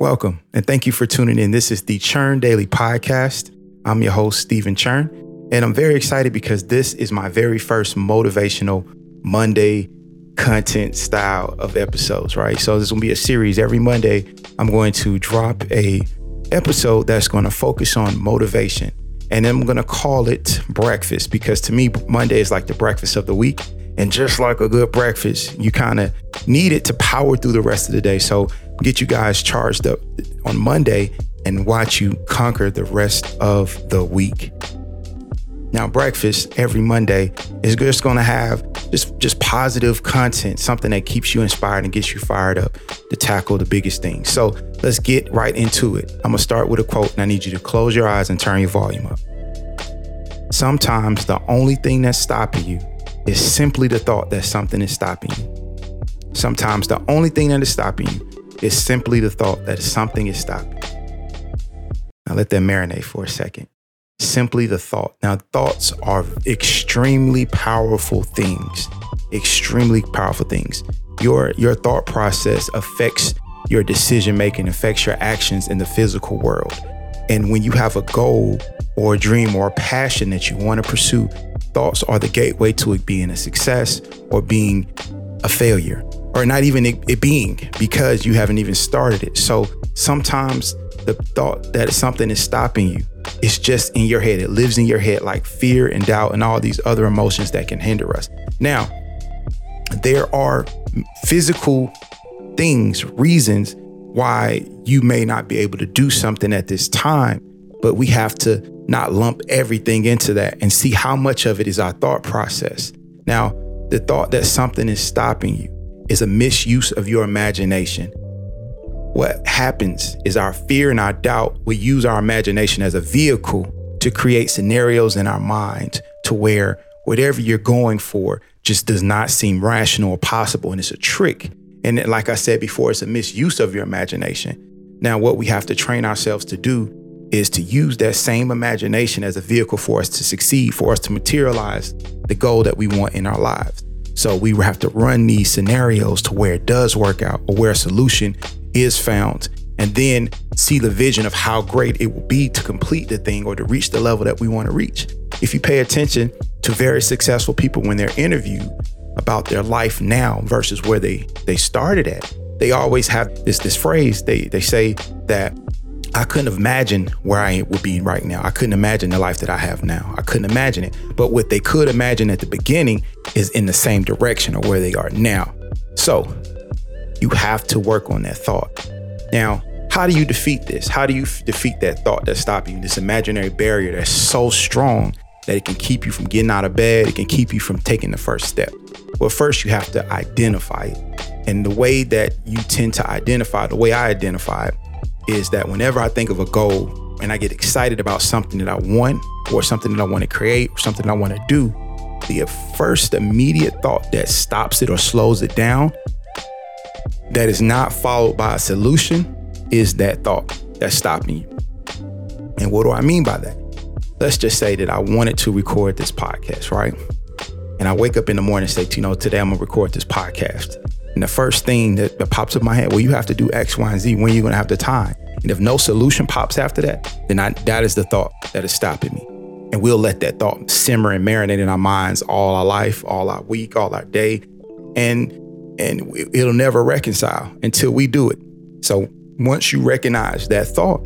Welcome and thank you for tuning in. This is the Churn Daily Podcast. I'm your host, Stephen Churn, and I'm very excited because this is my very first motivational Monday content style of episodes, right? So this will be a series. Every Monday, I'm going to drop a episode that's going to focus on motivation. And I'm going to call it breakfast because to me, Monday is like the breakfast of the week. And just like a good breakfast, you kind of need it to power through the rest of the day. So get you guys charged up on Monday and watch you conquer the rest of the week. Now, breakfast every Monday is just going to have just just positive content, something that keeps you inspired and gets you fired up to tackle the biggest things. So let's get right into it. I'm gonna start with a quote, and I need you to close your eyes and turn your volume up. Sometimes the only thing that's stopping you is simply the thought that something is stopping you. Sometimes the only thing that is stopping you is simply the thought that something is stopping. Now let that marinate for a second. Simply the thought. Now, thoughts are extremely powerful things. Extremely powerful things. Your your thought process affects your decision making, affects your actions in the physical world. And when you have a goal or a dream or a passion that you want to pursue, thoughts are the gateway to it being a success or being a failure or not even it, it being because you haven't even started it. So sometimes the thought that something is stopping you is just in your head. It lives in your head like fear and doubt and all these other emotions that can hinder us. Now, there are physical things, reasons why you may not be able to do something at this time, but we have to not lump everything into that and see how much of it is our thought process. Now, the thought that something is stopping you is a misuse of your imagination. What happens is our fear and our doubt, we use our imagination as a vehicle to create scenarios in our minds to where whatever you're going for just does not seem rational or possible. And it's a trick. And like I said before, it's a misuse of your imagination. Now, what we have to train ourselves to do is to use that same imagination as a vehicle for us to succeed, for us to materialize the goal that we want in our lives. So we have to run these scenarios to where it does work out or where a solution is found and then see the vision of how great it will be to complete the thing or to reach the level that we want to reach. If you pay attention to very successful people when they're interviewed about their life now versus where they they started at, they always have this this phrase. They they say that I couldn't imagine where I would be right now. I couldn't imagine the life that I have now. I couldn't imagine it. But what they could imagine at the beginning is in the same direction of where they are now. So you have to work on that thought. Now, how do you defeat this? How do you f- defeat that thought that's stopping you? This imaginary barrier that's so strong that it can keep you from getting out of bed, it can keep you from taking the first step. Well, first you have to identify it. And the way that you tend to identify, the way I identify it, is that whenever I think of a goal and I get excited about something that I want or something that I want to create or something I want to do, the first immediate thought that stops it or slows it down that is not followed by a solution is that thought that's stopping you. And what do I mean by that? Let's just say that I wanted to record this podcast, right? And I wake up in the morning and say, you know, today I'm gonna record this podcast. And the first thing that, that pops up in my head, well, you have to do X, Y, and Z. When are you gonna have the time? And if no solution pops after that, then I, that is the thought that is stopping me. And we'll let that thought simmer and marinate in our minds all our life, all our week, all our day. And and it'll never reconcile until we do it. So once you recognize that thought,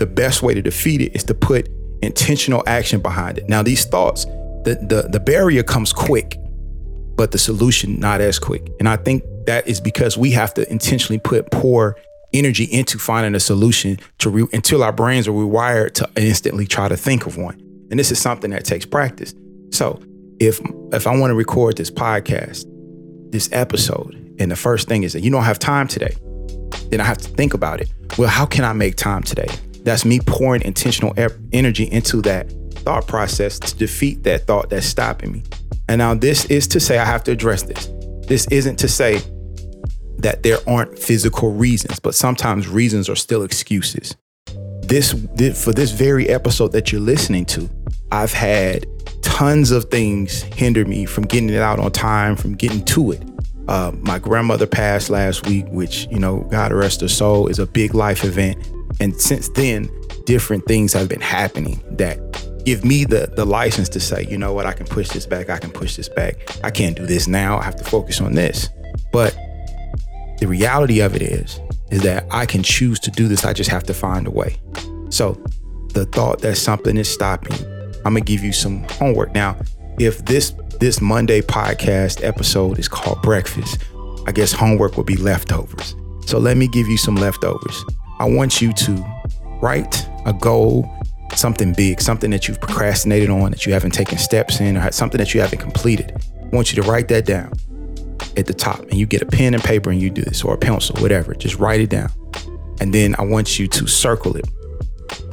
the best way to defeat it is to put intentional action behind it. Now, these thoughts, the, the, the barrier comes quick, but the solution not as quick. And I think that is because we have to intentionally put poor energy into finding a solution to re- until our brains are rewired to instantly try to think of one. And this is something that takes practice. So if if I want to record this podcast, this episode, and the first thing is that you don't have time today, then I have to think about it. Well, how can I make time today? That's me pouring intentional energy into that thought process to defeat that thought that's stopping me. And now, this is to say, I have to address this. This isn't to say that there aren't physical reasons, but sometimes reasons are still excuses. This, this for this very episode that you're listening to, I've had tons of things hinder me from getting it out on time, from getting to it. Uh, my grandmother passed last week, which, you know, God rest her soul, is a big life event. And since then, different things have been happening that give me the the license to say, you know what, I can push this back, I can push this back. I can't do this now. I have to focus on this. But the reality of it is, is that I can choose to do this. I just have to find a way. So the thought that something is stopping, I'm gonna give you some homework. Now, if this this Monday podcast episode is called breakfast, I guess homework would be leftovers. So let me give you some leftovers. I want you to write a goal, something big, something that you've procrastinated on, that you haven't taken steps in, or something that you haven't completed. I want you to write that down at the top and you get a pen and paper and you do this or a pencil, whatever. Just write it down. And then I want you to circle it.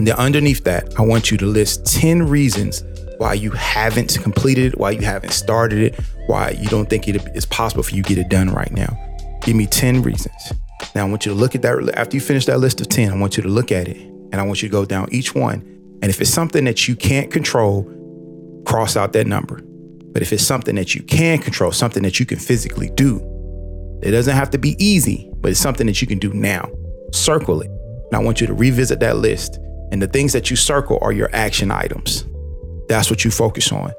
And then underneath that, I want you to list 10 reasons why you haven't completed it, why you haven't started it, why you don't think it is possible for you to get it done right now. Give me 10 reasons. Now I want you to look at that after you finish that list of 10, I want you to look at it and I want you to go down each one. And if it's something that you can't control, cross out that number. But if it's something that you can control, something that you can physically do, it doesn't have to be easy, but it's something that you can do now. Circle it. And I want you to revisit that list. And the things that you circle are your action items. That's what you focus on.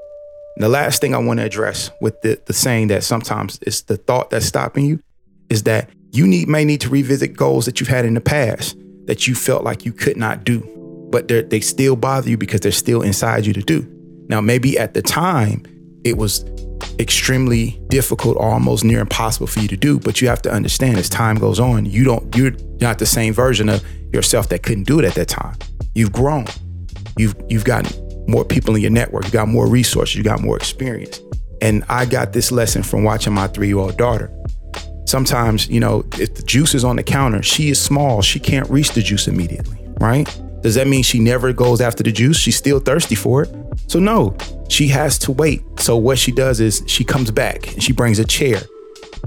And the last thing I want to address with the, the saying that sometimes it's the thought that's stopping you is that you need may need to revisit goals that you've had in the past that you felt like you could not do, but they still bother you because they're still inside you to do. Now, maybe at the time it was extremely difficult or almost near impossible for you to do but you have to understand as time goes on you don't you're not the same version of yourself that couldn't do it at that time you've grown. You've you've gotten more people in your network. You got more resources. You got more experience. And i got this lesson from watching my three-year-old daughter. Sometimes you know if the juice is on the counter she is small. She can't reach the juice immediately right? Does that mean she never goes after the juice? She's still thirsty for it. So no she has to wait. So what she does is she comes back and she brings a chair.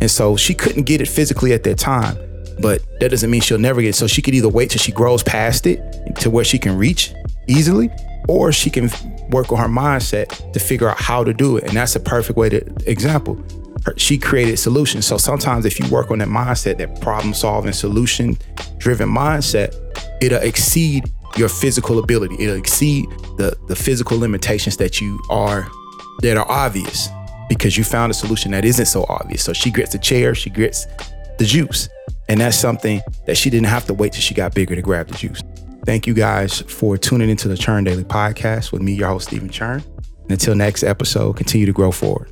And so she couldn't get it physically at that time, but that doesn't mean she'll never get it. So she could either wait till she grows past it to where she can reach easily, or she can work on her mindset to figure out how to do it. And that's a perfect way to example. She created solutions. So sometimes if you work on that mindset, that problem solving, solution driven mindset, it'll exceed your physical ability. It'll exceed the the physical limitations that you are that are obvious because you found a solution that isn't so obvious. So she gets the chair, she gets the juice. And that's something that she didn't have to wait till she got bigger to grab the juice. Thank you guys for tuning into the Churn Daily Podcast with me, your host, Stephen Churn. And until next episode, continue to grow forward.